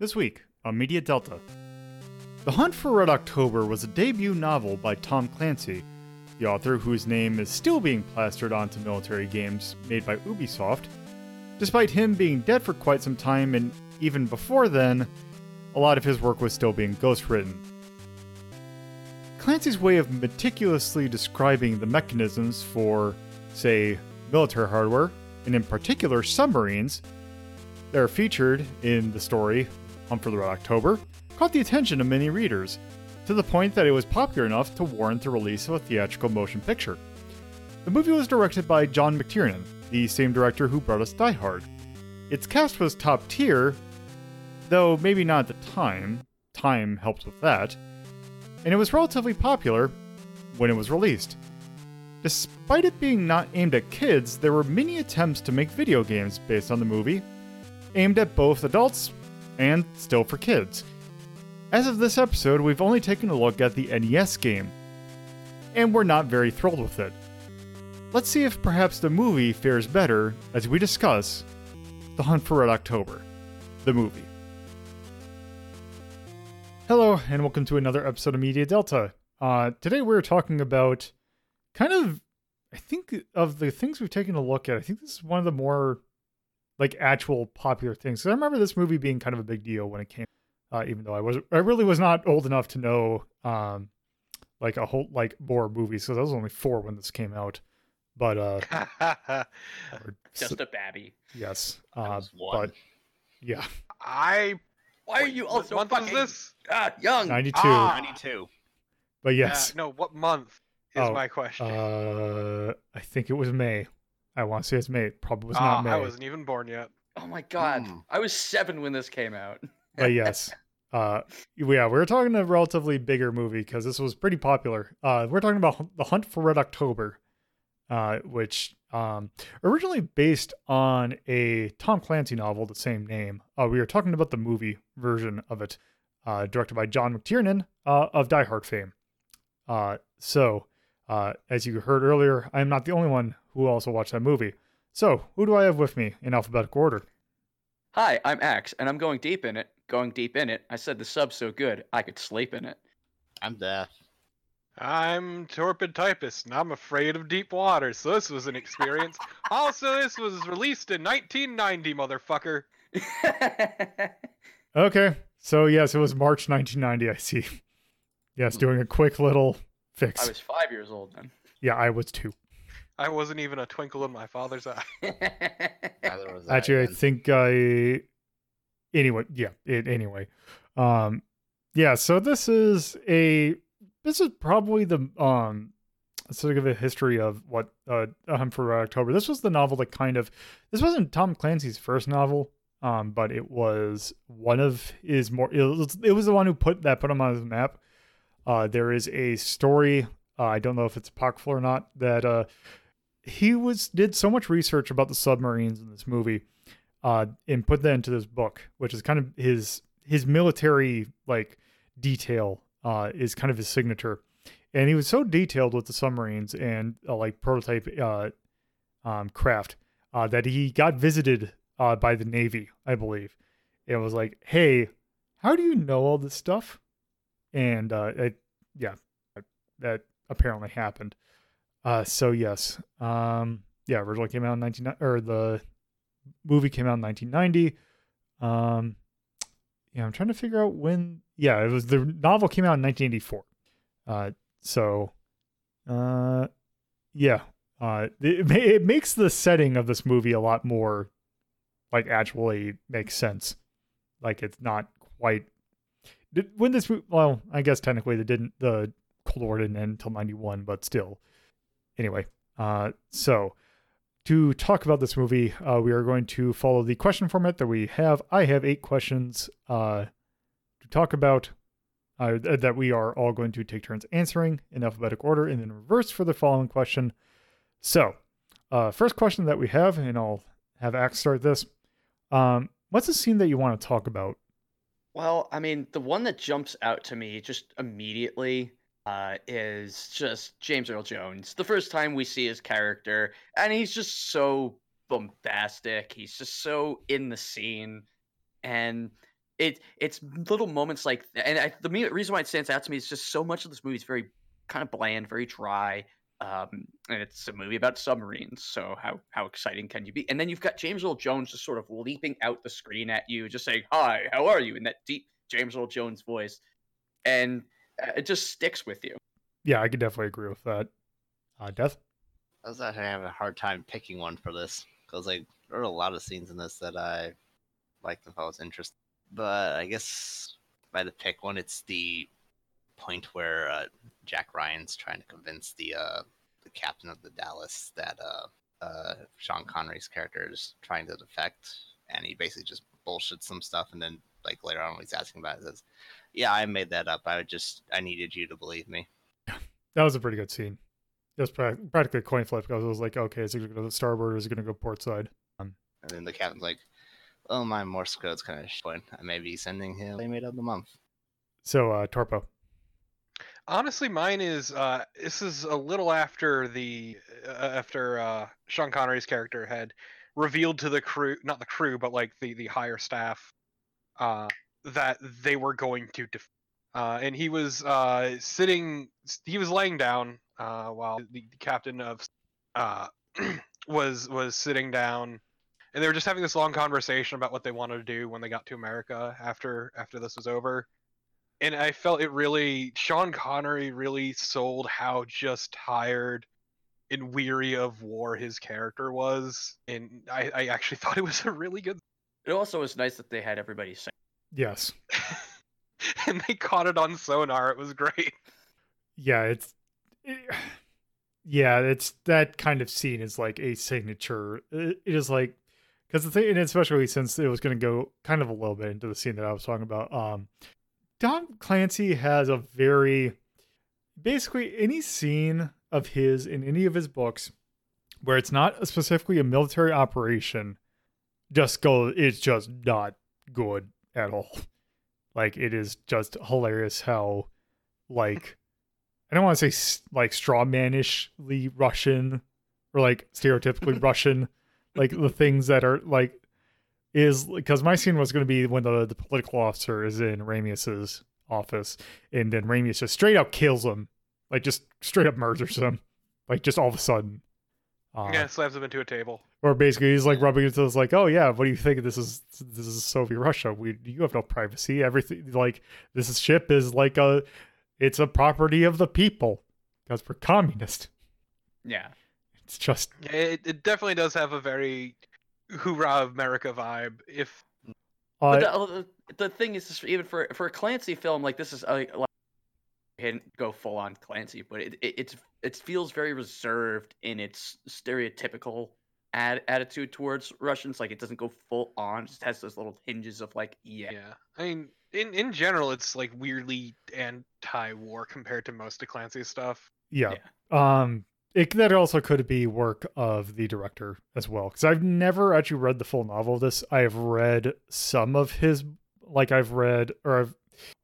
This week on Media Delta. The Hunt for Red October was a debut novel by Tom Clancy, the author whose name is still being plastered onto military games made by Ubisoft, despite him being dead for quite some time and even before then, a lot of his work was still being ghostwritten. Clancy's way of meticulously describing the mechanisms for, say, military hardware, and in particular submarines, that are featured in the story For the Red October, caught the attention of many readers, to the point that it was popular enough to warrant the release of a theatrical motion picture. The movie was directed by John McTiernan, the same director who brought us Die Hard. Its cast was top tier, though maybe not at the time. Time helped with that. And it was relatively popular when it was released. Despite it being not aimed at kids, there were many attempts to make video games based on the movie, aimed at both adults and still for kids. As of this episode, we've only taken a look at the NES game, and we're not very thrilled with it. Let's see if perhaps the movie fares better as we discuss The Hunt for Red October, the movie. Hello, and welcome to another episode of Media Delta. Uh, today we're talking about kind of, I think, of the things we've taken a look at. I think this is one of the more like actual popular things. So I remember this movie being kind of a big deal when it came, uh, even though I was I really was not old enough to know um, like a whole like more movies because I was only four when this came out. But uh, Just a babby. yes, uh, but yeah, I. Why are wait, you what also month fucking is this? ah, young? ninety two. Ah. 92. but yes, Uh, no, what month is Oh, my question? uh, I think it was May. I want to say it's May. It probably was Ah, not May. I wasn't even born yet. Oh my god. Hmm. I was seven when this came out. but yes uh yeah we're talking a relatively bigger movie because this was pretty popular uh we're talking about the hunt for red october uh which um originally based on a tom clancy novel the same name uh we were talking about the movie version of it uh directed by john mctiernan uh of die hard fame uh so uh as you heard earlier i'm not the only one who also watched that movie so who do i have with me in alphabetical order Hi, I'm Axe, and I'm going deep in it. Going deep in it. I said the sub's so good I could sleep in it. I'm deaf. I'm torpid typist, and I'm afraid of deep water, so this was an experience. also, this was released in 1990, motherfucker. Okay. So yes, it was March 1990. I see. Yes, doing a quick little fix. I was five years old then. Yeah, I was too. I wasn't even a twinkle in my father's eye. Neither was I Actually, I then. think I. Anyway, yeah. It, anyway, um, yeah. So this is a. This is probably the um. Let's give a history of what uh Hunt for Red October. This was the novel that kind of. This wasn't Tom Clancy's first novel. Um, but it was one of his more. It was, it was the one who put that put him on his map. Uh, there is a story. Uh, I don't know if it's apocryphal or not. That uh, he was did so much research about the submarines in this movie, uh, and put that into this book, which is kind of his his military like detail. Uh, is kind of his signature, and he was so detailed with the submarines and uh, like prototype uh, um, craft uh, that he got visited uh, by the Navy, I believe, and was like, "Hey, how do you know all this stuff?" And uh, it, yeah, that apparently happened. Uh, so yes, um, yeah, originally came out in nineteen or the movie came out in nineteen ninety. Um, yeah, I'm trying to figure out when. Yeah, it was the novel came out in nineteen eighty four. Uh, so, uh, yeah, uh, it, it makes the setting of this movie a lot more like actually makes sense. Like it's not quite when this well, I guess technically they didn't the Cold War didn't end until ninety one, but still. Anyway, uh, so to talk about this movie, uh, we are going to follow the question format that we have. I have eight questions uh, to talk about uh, that we are all going to take turns answering in alphabetical order and then reverse for the following question. So, uh, first question that we have, and I'll have Axe start this. Um, what's a scene that you want to talk about? Well, I mean, the one that jumps out to me just immediately uh, is just James Earl Jones. The first time we see his character, and he's just so bombastic. He's just so in the scene, and it it's little moments like and I, the reason why it stands out to me is just so much of this movie is very kind of bland, very dry. Um, and it's a movie about submarines, so how how exciting can you be? And then you've got James Earl Jones just sort of leaping out the screen at you, just saying, "Hi, how are you?" in that deep James Earl Jones voice, and it just sticks with you. Yeah, I could definitely agree with that. Uh, Death. I was actually having a hard time picking one for this because like there are a lot of scenes in this that I liked and I was interested. But I guess if I had to pick one, it's the point where uh, Jack Ryan's trying to convince the uh, the captain of the Dallas that uh, uh, Sean Connery's character is trying to defect, and he basically just bullshits some stuff, and then like later on when he's asking about it, says, "Yeah, I made that up. I just I needed you to believe me." That was a pretty good scene. It was pra- practically a coin flip because it was like, okay, is it going to go to starboard or is it going to go port side? And then the captain's like, "Oh, my Morse code's kind of showing. I may be sending him playmate of the month." So, uh, Torpo. Honestly, mine is uh, this is a little after the uh, after uh, Sean Connery's character had revealed to the crew, not the crew, but like the the higher staff, uh, that they were going to def- uh, and he was uh, sitting, he was laying down uh, while the, the captain of uh, was was sitting down, and they were just having this long conversation about what they wanted to do when they got to America after after this was over and I felt it really Sean Connery really sold how just tired and weary of war his character was, and I, I actually thought it was a really good. It also was nice that they had everybody sing. Yes. and they caught it on sonar. It was great. Yeah, it's. It, yeah, it's that kind of scene is like a signature. It, it is like because the thing, and especially since it was going to go kind of a little bit into the scene that I was talking about. Um, Tom Clancy has a very basically any scene of his in any of his books where it's not specifically a military operation just go it's just not good at all like it is just hilarious how like i don't want to say like straw manishly russian or like stereotypically russian like the things that are like is because my scene was going to be when the, the political officer is in Ramius's office, and then Ramius just straight up kills him, like just straight up murders him, like just all of a sudden. Uh, yeah, slams him into a table. Or basically, he's like rubbing into this, like, "Oh yeah, what do you think? This is this is Soviet Russia. We you have no privacy. Everything like this ship is like a, it's a property of the people because we're communist. Yeah, it's just it, it definitely does have a very hoorah America vibe. If uh, but the, the thing is, even for for a Clancy film like this is uh, like didn't go full on Clancy, but it, it it's it feels very reserved in its stereotypical ad, attitude towards Russians. Like it doesn't go full on; it just has those little hinges of like, yeah, yeah. I mean, in in general, it's like weirdly anti-war compared to most of Clancy's stuff. yeah. Um, it that also could be work of the director as well because I've never actually read the full novel of this. I have read some of his, like I've read or I've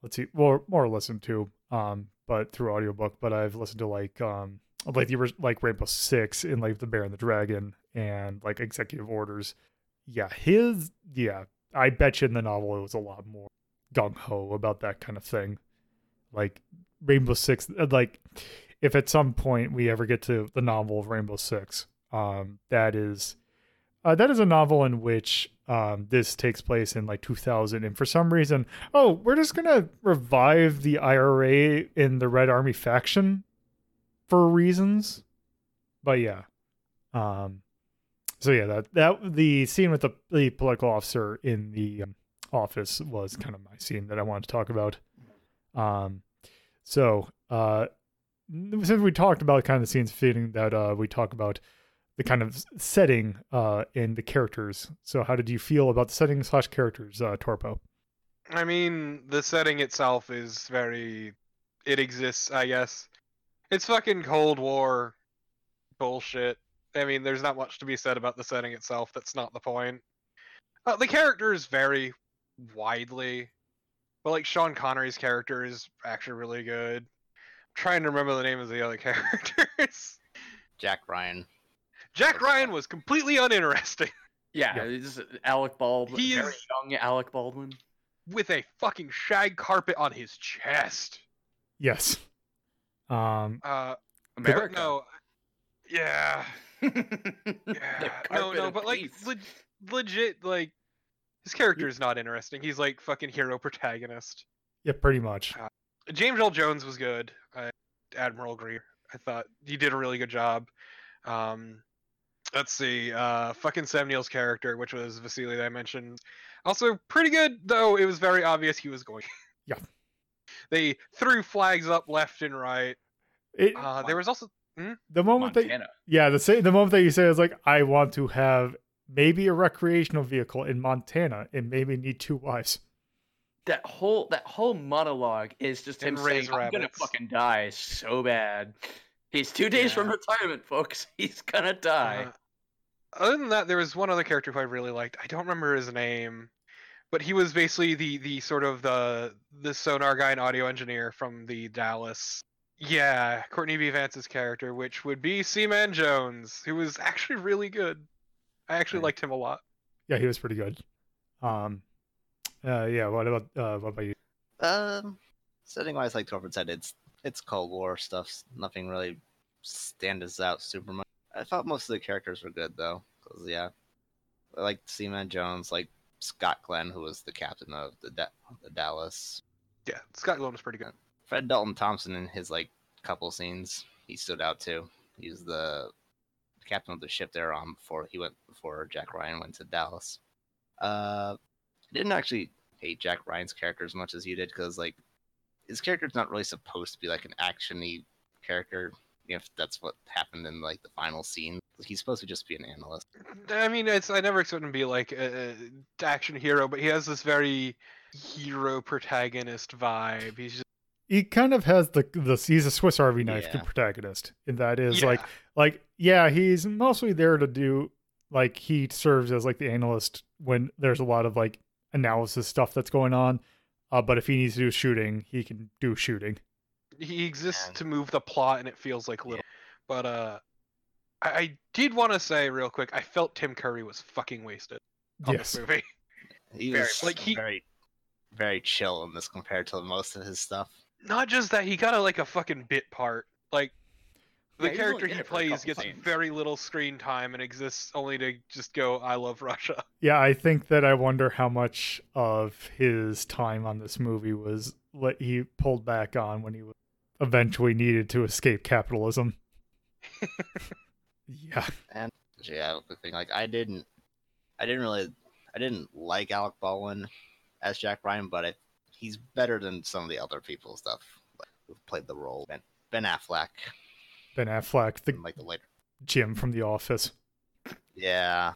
let's see, more more listened to, um, but through audiobook. But I've listened to like um like the orig- like Rainbow Six and like The Bear and the Dragon and like Executive Orders. Yeah, his yeah. I bet you in the novel it was a lot more gung ho about that kind of thing. Like Rainbow Six, uh, like if at some point we ever get to the novel of Rainbow Six, um, that is uh, that is a novel in which um, this takes place in like 2000, and for some reason, oh, we're just gonna revive the IRA in the Red Army faction for reasons. But yeah, um, so yeah, that that the scene with the the political officer in the um, office was kind of my scene that I wanted to talk about. Um, so uh, since we talked about kind of the scenes fitting that uh, we talk about the kind of setting uh, and the characters. So how did you feel about the setting slash characters, uh, Torpo? I mean, the setting itself is very. It exists, I guess. It's fucking Cold War bullshit. I mean, there's not much to be said about the setting itself. That's not the point. Uh, the characters vary widely, but like Sean Connery's character is actually really good. I'm trying to remember the name of the other characters. Jack Ryan. Jack Ryan was completely uninteresting. yeah. Yeah. This is Alec Baldwin, He very is- young Alec Baldwin. with a fucking shag carpet on his chest. Yes. Um, Uh, America. no, yeah, The yeah, no, no, but like le- legit, like his character is not interesting. He's like fucking hero protagonist. yeah, pretty much. James Earl Jones was good. Uh, Admiral Greer. I thought he did a really good job. Um, let's see. Uh, fucking Sam Neill's character, which was Vasily that I mentioned, also pretty good. Though it was very obvious he was going. Yeah. They threw flags up left and right. It, Uh, there was also the moment that Montana. yeah, the same, the moment that you say is like, I want to have maybe a recreational vehicle in Montana and maybe need two wives. that whole that whole monologue is just him saying, raise "I'm gonna fucking die so bad." He's two days from retirement, folks. He's gonna die. Uh, other than that, there was one other character who I really liked. I don't remember his name, but he was basically the the sort of the the sonar guy and audio engineer from the Dallas. Yeah, Courtney B. Vance's character, which would be Seaman Jones, who was actually really good. I actually Right. liked him a lot. Yeah, he was pretty good. Um, uh, yeah. What about uh, what about you? Um, setting wise, like Torford said, it's it's Cold War stuff. Nothing really stands out super much. I thought most of the characters were good though, because yeah, I like Seaman Jones, like Scott Glenn, who was the captain of the da- the Dallas. Yeah, Scott Glenn was pretty good. Fred Dalton Thompson in his like couple scenes, he stood out too. He's the captain of the ship they're on before he went before Jack Ryan went to Dallas. Uh, I didn't actually hate Jack Ryan's character as much as you did because like his character's not really supposed to be like an actiony character. If that's what happened in like the final scene, he's supposed to just be an analyst. I mean, it's I never expected him to be like a, a action hero, but he has this very hero protagonist vibe. He's He kind of has the the he's a Swiss Army knife Yeah. protagonist, and that is yeah. like like yeah, he's mostly there to do like he serves as like the analyst when there's a lot of like analysis stuff that's going on. Uh, but if he needs to do shooting, he can do shooting. he exists And- to move the plot and it feels like little but uh i, I did want to say real quick i felt tim curry was fucking wasted on Yes. this movie He Very was. Like, he- very very chill in this compared to most of his stuff. Not just that he got a like a fucking bit part like the Yeah, character he it for a plays gets scenes. very little screen time and exists only to just go i love russia Yeah, I think that I wonder how much of his time on this movie was what he pulled back on when he was eventually needed to escape capitalism. yeah. And yeah, the thing like I didn't, I didn't really, I didn't like Alec Baldwin as Jack Ryan, but I, he's better than some of the other people stuff like, who played the role. Ben, ben Affleck, Ben Affleck, the and, like the later, Jim from The Office. yeah,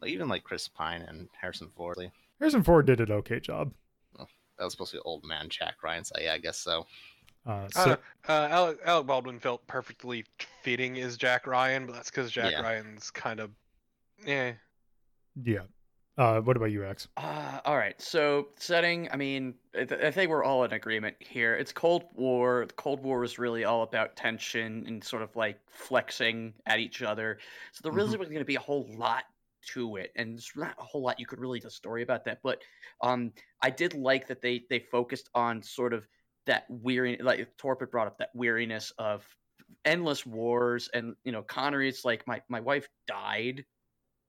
like even like Chris Pine and Harrison Ford. like, Harrison Ford did an okay job. That was supposed to be old man Jack Ryan, so yeah, I guess so. Uh, I so, don't. Uh, Alec, Alec Baldwin felt perfectly fitting as Jack Ryan, but that's because Jack Yeah. Ryan's kind of, yeah. yeah. Uh, what about you, X? Uh, all right. So setting. I mean, I, th- I think we're all in agreement here. It's Cold War. The Cold War is really all about tension and sort of like flexing at each other. So there really wasn't going to be a whole lot to it, and there's not a whole lot you could really tell a story about that. But um, I did like that they they focused on sort of that weary, like Torpid brought up that weariness of endless wars, and you know, Connery's like my my wife died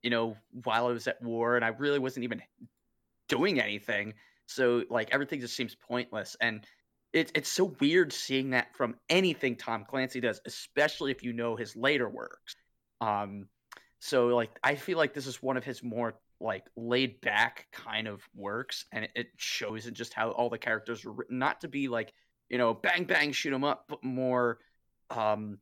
you know, while I was at war and I really wasn't even doing anything. So like everything just seems pointless. And it's it's so weird seeing that from anything Tom Clancy does, especially if you know his later works. Um so like I feel like this is one of his more like laid back kind of works and it, it shows in just how all the characters are written not to be like, you know, bang bang shoot 'em up, but more um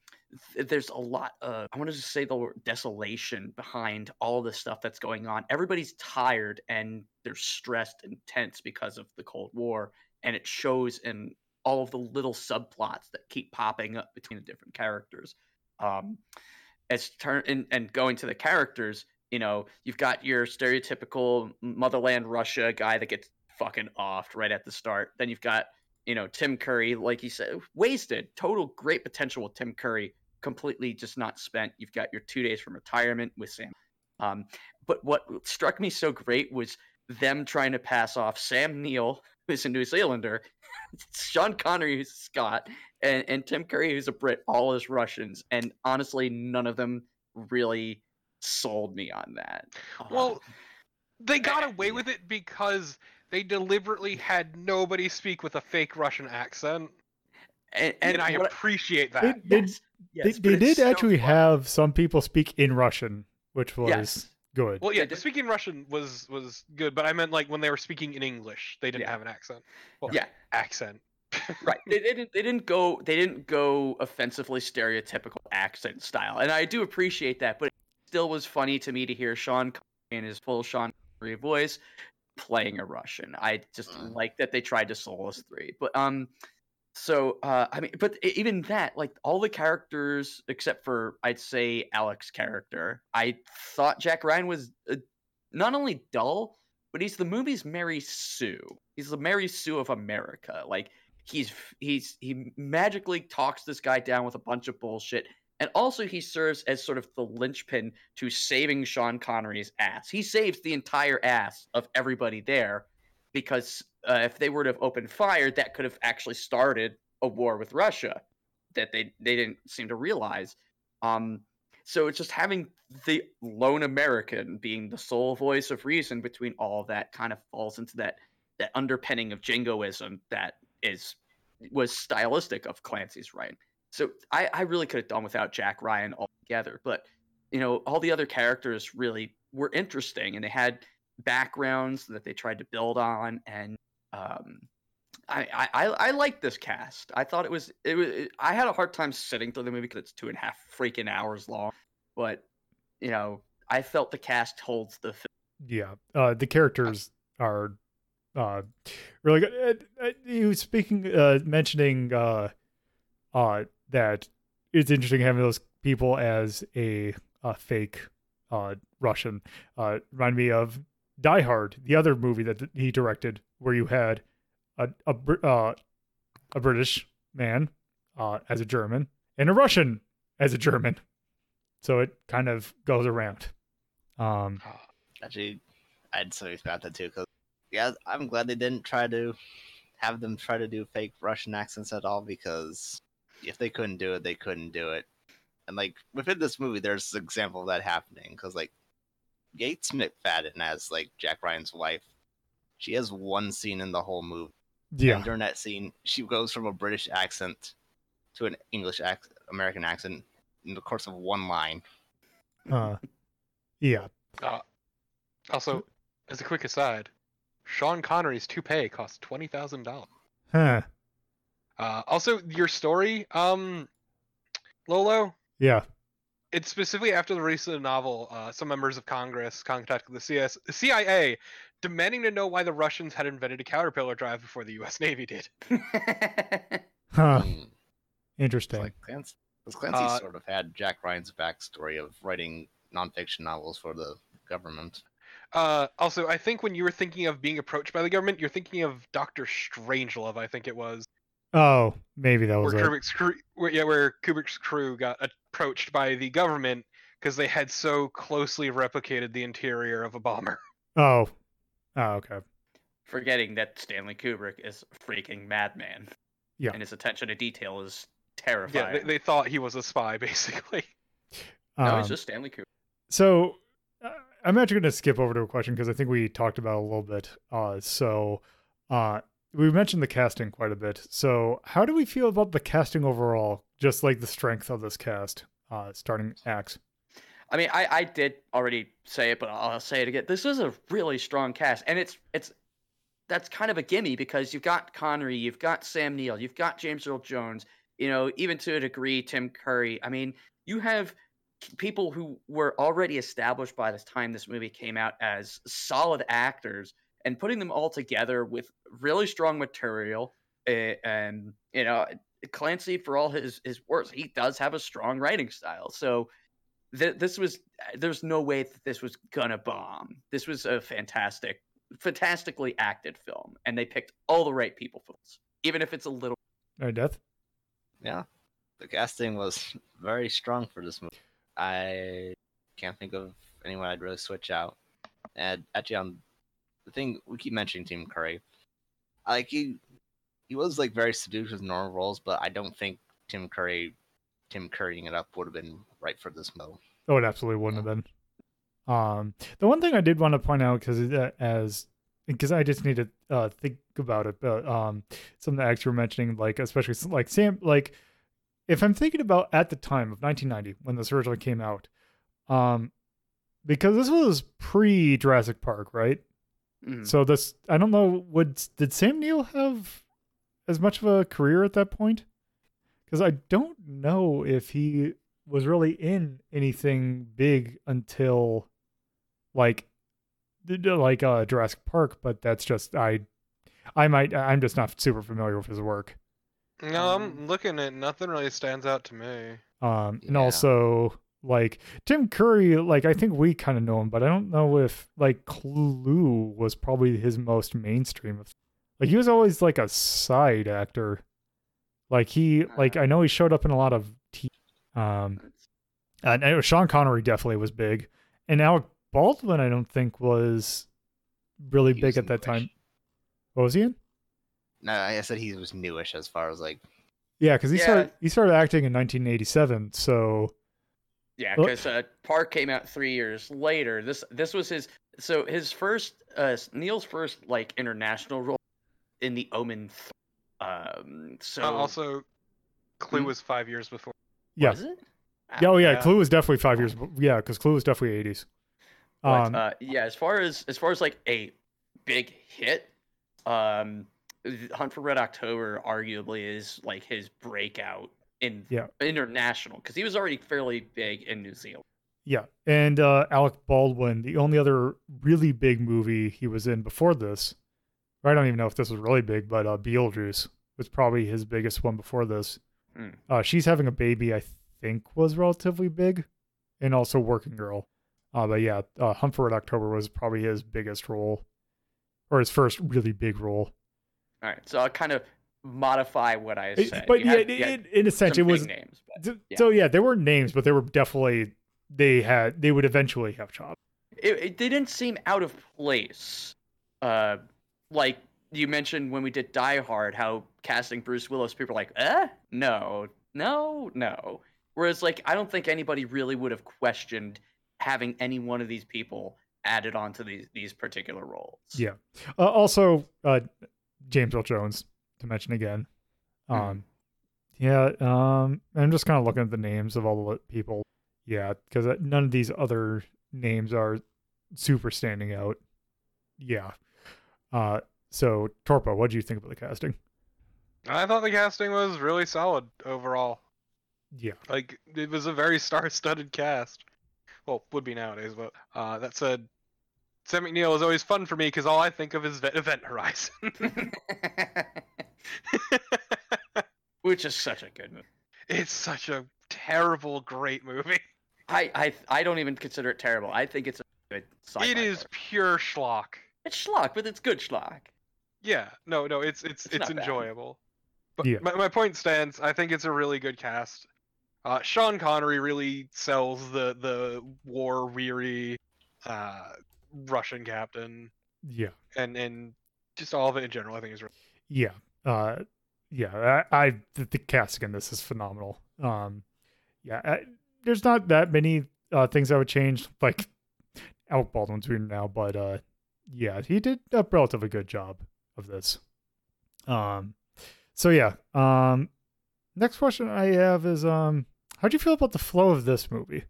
there's a lot of i want to just say the desolation behind all the stuff that's going on everybody's tired and they're stressed and tense because of the cold war and it shows in all of the little subplots that keep popping up between the different characters um as turn and, and going to the characters you know you've got your stereotypical motherland russia guy that gets fucking offed right at the start then you've got you know, Tim Curry, like you said, wasted. Total great potential with Tim Curry, completely just not spent. You've got your two days from retirement with Sam. Um, but what struck me so great was them trying to pass off Sam Neill, who's a New Zealander, Sean Connery, who's a Scot, and, and Tim Curry, who's a Brit, all as Russians. And honestly, none of them really sold me on that. Well, Um, They got away with it because they deliberately had nobody speak with a fake Russian accent, and, and, and I appreciate They, that. they, yes, they, they did actually fun. have some people speak in Russian, which was Yes. good. Well, yeah, the speaking Russian was was good, but I meant like when they were speaking in English, they didn't Yeah. have an accent. Well, Yeah, accent. right. They, they didn't. They didn't go. They didn't go offensively stereotypical accent style, and I do appreciate that. But it still was funny to me to hear Sean Connery in his full Sean Connery voice playing a Russian. I just Mm. like that they tried to soul us three. But um, so uh, I mean, but even that, like all the characters except for I'd say Alex's character, I thought Jack Ryan was uh, not only dull, but he's the movie's Mary Sue. He's the Mary Sue of America. Like he's he's he magically talks this guy down with a bunch of bullshit. And also he serves as sort of the linchpin to saving Sean Connery's ass. He saves the entire ass of everybody there because uh, if they were to have opened fire, that could have actually started a war with Russia that they they didn't seem to realize. Um, so it's just having the lone American being the sole voice of reason between all of that kind of falls into that that underpinning of jingoism that is was stylistic of Clancy's writing. So I, I really could have done without Jack Ryan altogether, but you know all the other characters really were interesting and they had backgrounds that they tried to build on and um, I, I I liked this cast. I thought it was it was. It, I had a hard time sitting through the movie because it's two and a half freaking hours long, but you know I felt the cast holds the. Film. Yeah, uh, the characters are uh, really good. You speaking, uh, mentioning uh, uh, that it's interesting having those people as a, a fake uh, Russian. Uh, remind me of Die Hard, the other movie that he directed, where you had a a, uh, a British man uh, as a German and a Russian as a German. So it kind of goes around. Um, Actually, I'd say about that too. Cause yeah, I'm glad they didn't try to have them try to do fake Russian accents at all. Because if they couldn't do it, they couldn't do it. And like within this movie, there's an example of that happening. Because like Gates McFadden as like Jack Ryan's wife, she has one scene in the whole movie. yeah. And during that scene, she goes from a British accent to an English ac- American accent in the course of one line. Uh, yeah. Uh, also, as a quick aside, Sean Connery's toupee cost twenty thousand dollars. Huh. Uh, also, your story, um, Lolo, Yeah. It's specifically after the release of the novel, uh, some members of Congress contacted the CS, CIA demanding to know why the Russians had invented a caterpillar drive before the U.S. Navy did. Huh. Hmm. It's Interesting. like Clancy, 'cause Clancy Uh, sort of had Jack Ryan's backstory of writing nonfiction novels for the government. Uh, also, I think when you were thinking of being approached by the government, you're thinking of Doctor Strangelove. I think it was oh, maybe that where was it. Kubrick's crew, where, yeah, where Kubrick's crew got approached by the government because they had so closely replicated the interior of a bomber. Oh. Oh, okay. Forgetting that Stanley Kubrick is a freaking madman. Yeah. And his attention to detail is Yeah, terrifying. they, they thought he was a spy, basically. no, Um, he's just Stanley Kubrick. So uh, I'm actually going to skip over to a question because I think we talked about it a little bit. Uh, so uh, we mentioned the casting quite a bit. So how do we feel about the casting overall? Just like the strength of this cast, uh, starting acts. I mean, I, I did already say it, but I'll say it again. This is a really strong cast, and it's it's that's kind of a gimme because you've got Connery, you've got Sam Neill, you've got James Earl Jones, you know, even to a degree, Tim Curry. I mean, you have people who were already established by this time this movie came out as solid actors, and putting them all together with really strong material, eh, and you know, Clancy for all his his works, he does have a strong writing style, so th- this was there's no way that this was gonna bomb. This was a fantastic, fantastically acted film, and they picked all the right people for this, even if it's a little. All right, Death. Yeah, the casting was very strong for this movie. I can't think of anyone I'd really switch out. And actually, on the thing we keep mentioning Tim Curry. Like he he was like very seduced with normal roles, but I don't think Tim Curry Tim Currying it up would have been right for this movie. Oh, it absolutely wouldn't have been. Um, the one thing I did want to point out because as because I just need to uh, think about it, but um, some of the acts you were mentioning, like especially like Sam, like if I'm thinking about at the time of 1990 when this originally came out, um, because this was pre Jurassic Park, right? Mhm. So this, I don't know, would did Sam Neill have as much of a career at that point? Because I don't know if he was really in anything big until like the- the- like uh Jurassic Park, but that's just I I might I'm just not super familiar with his work. No, I'm looking at nothing really stands out to me. Um and Yeah. also like Tim Curry, like I think we kind of know him, but I don't know if like Clue was probably his most mainstream. of- Like he was always like a side actor. Like he like I know he showed up in a lot of t- um and Sean Connery definitely was big. And Alec Baldwin I don't think was really He big was at that newish. time. What was he in? No, I said he was newish as far as like Yeah, because he Yeah. started he started acting in 1987. So Yeah, because uh, Park came out three years later. This this was his so his first uh, Neill's first like international role in the Omen. Th- um, so Uh, also, Clue Hmm? was five years before. yeah, was it? yeah, oh yeah, Yeah. Clue was definitely five years. Yeah, because Clue was definitely 80s. But Um, uh, yeah, as far as as far as like a big hit, um, Hunt for Red October arguably is like his breakout in Yeah. international because he was already fairly big in New Zealand. Yeah, and uh, Alec Baldwin, the only other really big movie he was in before this, I don't even know if this was really big, but uh, Beetlejuice was probably his biggest one before this. Hmm. Uh, She's having a baby, I think, was relatively big, and also Working Girl. Uh, but yeah, uh, Hunt for Red October was probably his biggest role, or his first really big role. All right, so I'll kind of modify what I It- said. but You yeah, had- in, a sense, it was names. But So- Yeah. So yeah, they were names, but they were definitely they had they would eventually have chops. it, it didn't seem out of place. Uh, like you mentioned when we did Die Hard, how casting Bruce Willis, people were like, eh, no, no, no. Whereas, like, I don't think anybody really would have questioned having any one of these people added onto these these particular roles. Yeah. Uh, also, uh, James Earl Jones to mention again. Mhm. Um, yeah. Um, I'm just kind of looking at the names of all the people. Yeah, because none of these other names are super standing out. Yeah. Uh, so Torpo, what do you think about the casting? I thought the casting was really solid overall. Yeah. Like it was a very star-studded cast. Well, would be nowadays, but uh, that said, Sam McNeil is always fun for me because all I think of is Event Horizon. Which is such a good movie. it's such a terrible, great movie. I, I I don't even consider it terrible. I think it's a good sci-fi. it is horror. pure schlock. It's schlock, but it's good schlock. Yeah, no, no, it's it's It's it's, not bad. enjoyable. But Yeah. my, my point stands. I think it's a really good cast. Uh, Sean Connery really sells the the war weary uh, Russian captain, Yeah. and and just all of it in general. I think is really Yeah. Uh, yeah. I, I the, the casting in this is phenomenal. Um, yeah. I, there's not that many uh, things I would change, like Alec Baldwin's doing now, but uh, yeah, he did a relatively good job of this. Um, so yeah. Um, next question I have is um, how do you feel about the flow of this movie?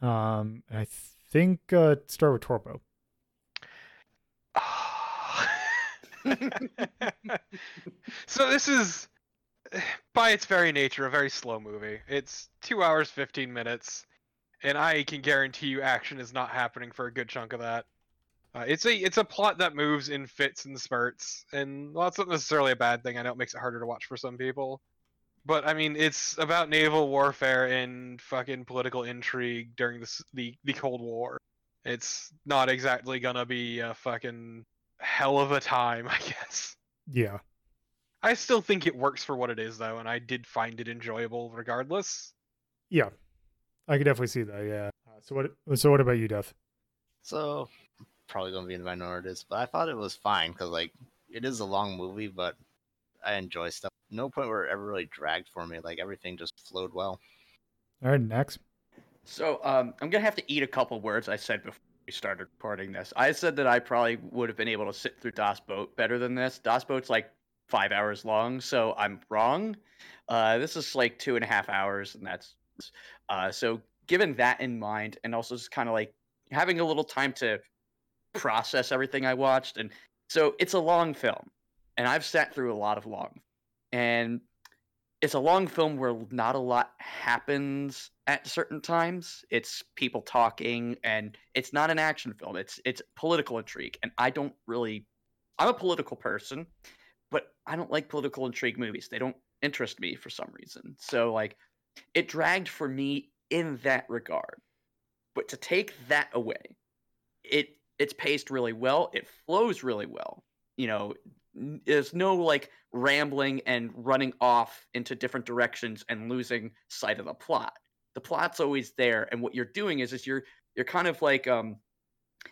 Um, I think uh, start with Torpo. so this is by its very nature a very slow movie. It's two hours 15 minutes and i can guarantee you action is not happening for a good chunk of that. Uh, it's a it's a plot that moves in fits and spurts and well that's not necessarily a bad thing i know it makes it harder to watch for some people. But i mean it's about naval warfare and fucking political intrigue during this the the cold war it's not exactly gonna be a fucking hell of a time i guess Yeah. I still think it works for what it is, though, and I did find it enjoyable regardless. Yeah. I could definitely see that. Yeah. Uh, so what? So what about you, Death? So, probably gonna be in the minorities, but I thought it was fine because like it is a long movie, but I enjoy stuff. No point where it ever really dragged for me. Like everything just flowed well. All right, next. So um, I'm gonna have to eat a couple words I said before we started recording this. I said that I probably would have been able to sit through Das Boot better than this. Das Boot's like five hours long, so I'm wrong. Uh, this is like two and a half hours, and that's uh, so. Given that in mind, and also just kind of like having a little time to process everything I watched, and so it's a long film, and I've sat through a lot of long, and it's a long film where not a lot happens at certain times. It's people talking, and it's not an action film. It's it's political intrigue, and I don't really. I'm a political person, but I don't like political intrigue movies. They don't interest me for some reason. So like, it dragged for me in that regard. But to take that away, it it's paced really well. It flows really well. You know, there's no like rambling and running off into different directions and losing sight of the plot. The plot's always there, and what you're doing is is you're you're kind of like um,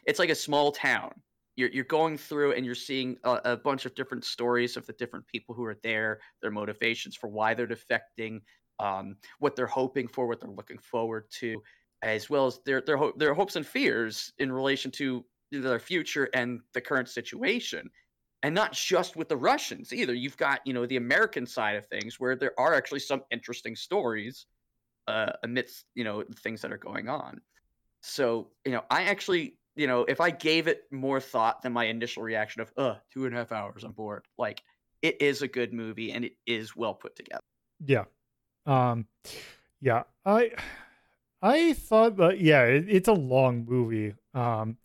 it's like a small town. You're you're going through and you're seeing a, a bunch of different stories of the different people who are there, their motivations for why they're defecting, um, what they're hoping for, what they're looking forward to, as well as their their ho- their hopes and fears in relation to their future and the current situation and not just with the Russians either. You've got you know the American side of things where there are actually some interesting stories uh, amidst you know the things that are going on. So you know, I actually you know if I gave it more thought than my initial reaction of uh two and a half hours on board, like it is a good movie and it is well put together. Yeah. Um yeah, I I thought that yeah, it, it's a long movie. Um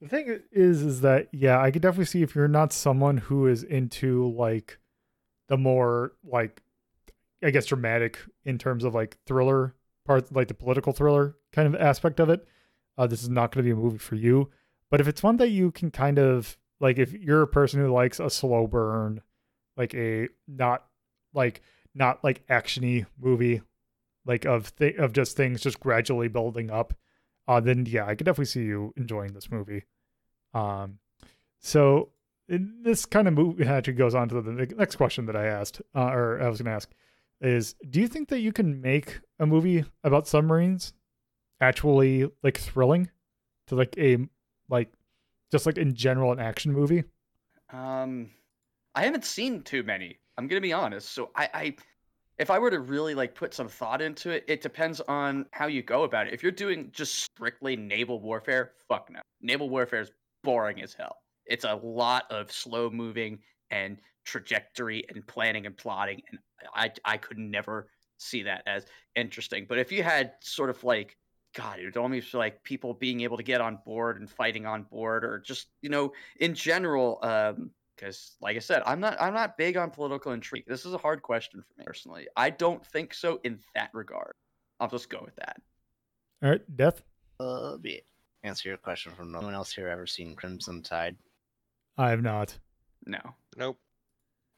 the thing is is that yeah, I could definitely see if you're not someone who is into like the more like I guess dramatic in terms of like thriller part like the political thriller kind of aspect of it. Uh this is not going to be a movie for you. But if it's one that you can kind of like if you're a person who likes a slow burn, like a not like not like actiony movie, like of th- of just things just gradually building up, uh, then yeah, I could definitely see you enjoying this movie. Um, so this kind of movie actually goes on to the next question that I asked, uh, or I was going to ask, is do you think that you can make a movie about submarines actually like thrilling to like a like just like in general an action movie? Um, I haven't seen too many. I'm gonna be honest. So I, I, if I were to really like put some thought into it, it depends on how you go about it. If you're doing just strictly naval warfare, fuck no. Naval warfare is boring as hell. It's a lot of slow moving and trajectory and planning and plotting, and I, I could never see that as interesting. But if you had sort of like God, it would almost feel like people being able to get on board and fighting on board, or just you know, in general. Um, because, like I said, I'm not I'm not big on political intrigue. This is a hard question for me personally. I don't think so in that regard. I'll just go with that. All right, Death. Uh, be answer your question from no one else here ever seen Crimson Tide. I have not. No. Nope.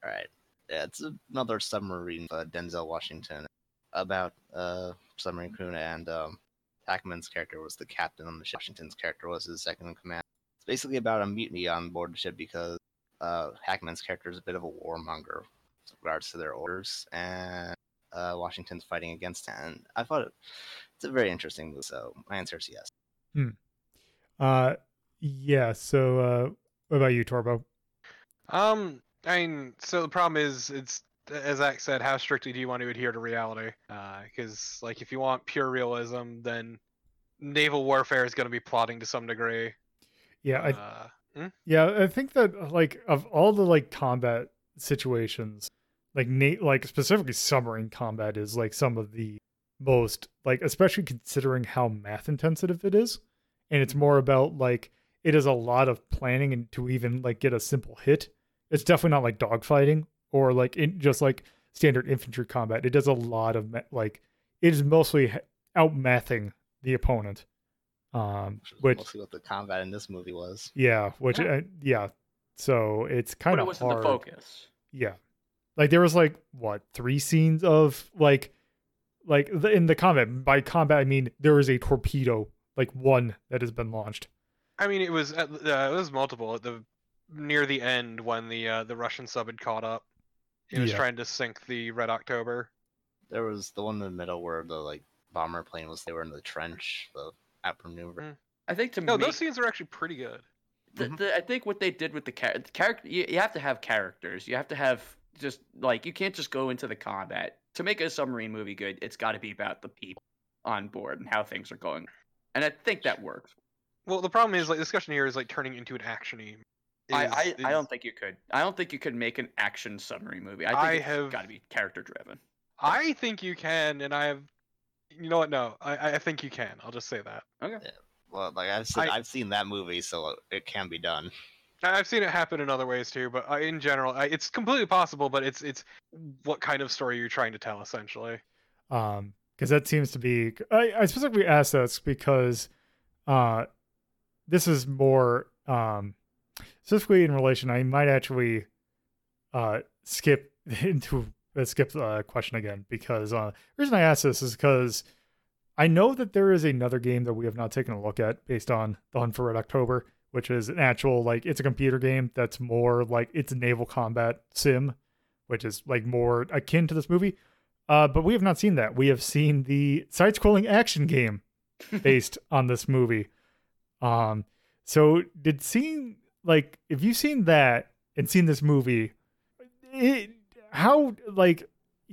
All right, yeah, it's another submarine. Uh, Denzel Washington about uh submarine crew and um, Hackman's character was the captain on the ship. Washington's character was his second in command. It's basically about a mutiny on board the ship because uh, Hackman's character is a bit of a warmonger with regards to their orders, and uh, Washington's fighting against it. And I thought it, it's a very interesting movie. So my answer is yes. Hmm. Uh, yeah. So, uh, what about you, Torbo? Um, I mean, so the problem is, it's as Zach said, how strictly do you want to adhere to reality? Because, like, if you want pure realism, then naval warfare is going to be plotting to some degree. Yeah, I uh, hmm? Yeah, I think that like of all the like combat situations, like Nate, like specifically submarine combat is like some of the most like, especially considering how math intensive it is, and it's more about like it is a lot of planning and to even like get a simple hit. It's definitely not like dogfighting or like in just like standard infantry combat. It does a lot of ma- like it is mostly out mathing the opponent. Um, Which is mostly what the combat in this movie was. yeah, which Yeah. uh, yeah. So it's kind of wasn't hard. the focus. Yeah, like there was like what three scenes of like like the, in the combat. By combat, I mean there is a torpedo, like one that has been launched. I mean, it was at, uh, it was multiple at the near the end when the uh, the Russian sub had caught up. It was Yeah. trying to sink the Red October. There was the one in the middle where the like bomber plane was. They were in the trench. The outmaneuver. Mm. I think to No, me, those scenes are actually pretty good. the, Mhm. the, I think what they did with the, char- the character, you, you have to have characters. You have to have just like you can't just go into the combat to make a submarine movie good. It's got to be about the people on board and how things are going, and I think that works. Well, the problem is like discussion here is like turning into an actiony. I, is- I, I is- don't think you could. I don't think you could make an action submarine movie. I think I it's have- got to be character driven. I think you can, and I have. You know what? No, I, I think you can. I'll just say that. Okay. Well, like I've seen, I- I've seen that movie, so it can be done. I- I've seen it happen in other ways too, but uh, in general, I, it's completely possible. But it's it's what kind of story you're trying to tell, essentially. um because that seems to be I, I specifically asked this because uh this is more um specifically in relation i might actually uh skip into uh, skip the question again because uh the reason i asked this is because i know that there is another game that we have not taken a look at based on the hunt for red october which is an actual like it's a computer game that's more like it's a naval combat sim which is like more akin to this movie uh, but we have not seen that. We have seen the side-scrolling action game based on this movie. Um, so did seeing like if you've seen that and seen this movie, it, how like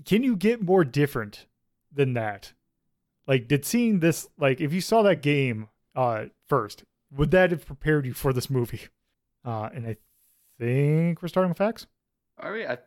can you get more different than that? Like, did seeing this like if you saw that game uh first, would that have prepared you for this movie? Uh, and I think we're starting with facts. Are we? I,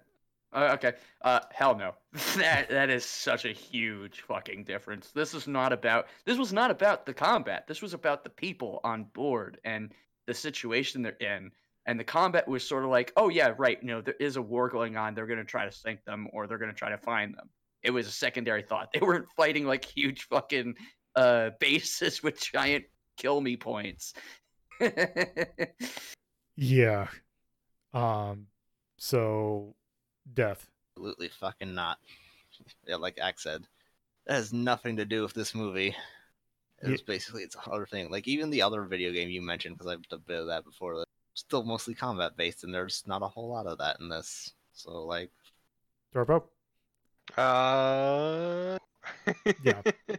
uh, okay. Uh, hell no. that that is such a huge fucking difference. This is not about. This was not about the combat. This was about the people on board and the situation they're in. And the combat was sort of like, oh yeah, right. You know, there is a war going on. They're gonna try to sink them, or they're gonna try to find them. It was a secondary thought. They weren't fighting like huge fucking uh bases with giant kill me points. Yeah. Um. So, death. Absolutely fucking not. Yeah, like Axe said, that has nothing to do with this movie. Ye- It's basically it's a other thing. Like even the other video game you mentioned, because I've done a bit of that before. like, Still mostly combat based, and there's not a whole lot of that in this. So like, Torpo. Uh. Yeah.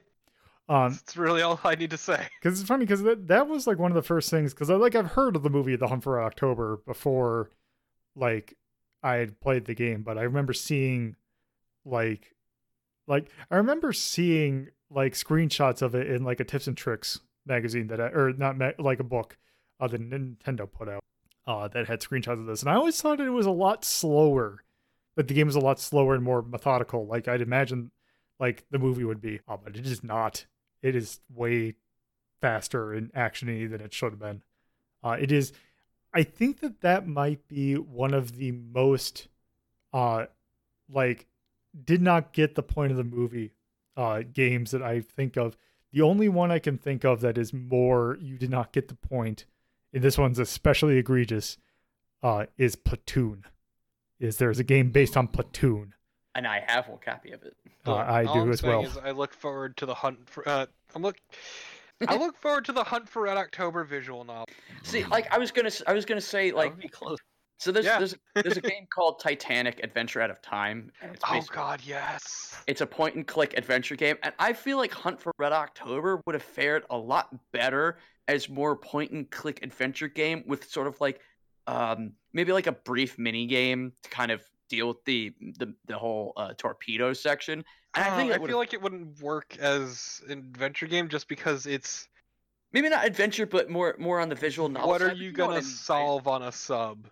Um, That's really all I need to say. because it's funny because that that was like one of the first things because I like I've heard of the movie The Hunt for October before, like I had played the game, but I remember seeing, like, like I remember seeing like screenshots of it in like a tips and tricks magazine that I, or not ma- like a book, uh, that Nintendo put out, uh, that had screenshots of this, and I always thought it was a lot slower, that the game was a lot slower and more methodical, like I'd imagine, like the movie would be, uh, but it is not. It is way faster and actiony than it should have been. Uh, it is. I think that that might be one of the most, uh, like, did not get the point of the movie, uh, games that I think of. The only one I can think of that is more you did not get the point, this one's especially egregious, uh, is Platoon. Is there's a game based on Platoon? and I have one copy of it. Uh, I all do I'm as well. I look forward to the hunt for. Uh, I'm look. I look forward to the hunt for Red October visual novel. See, like I was gonna, s- I was gonna say, like, be close. so there's Yeah. there's there's a game called Titanic Adventure Out of Time. And it's Oh God, yes. It's a point and click adventure game, and I feel like Hunt for Red October would have fared a lot better as more point and click adventure game with sort of like um maybe like a brief mini game to kind of deal with the the, the whole uh, torpedo section. And I Uh, think I feel like it wouldn't work as an adventure game just because it's maybe not adventure, but more more on the visual novel. what are you gonna I mean, right? solve on a sub?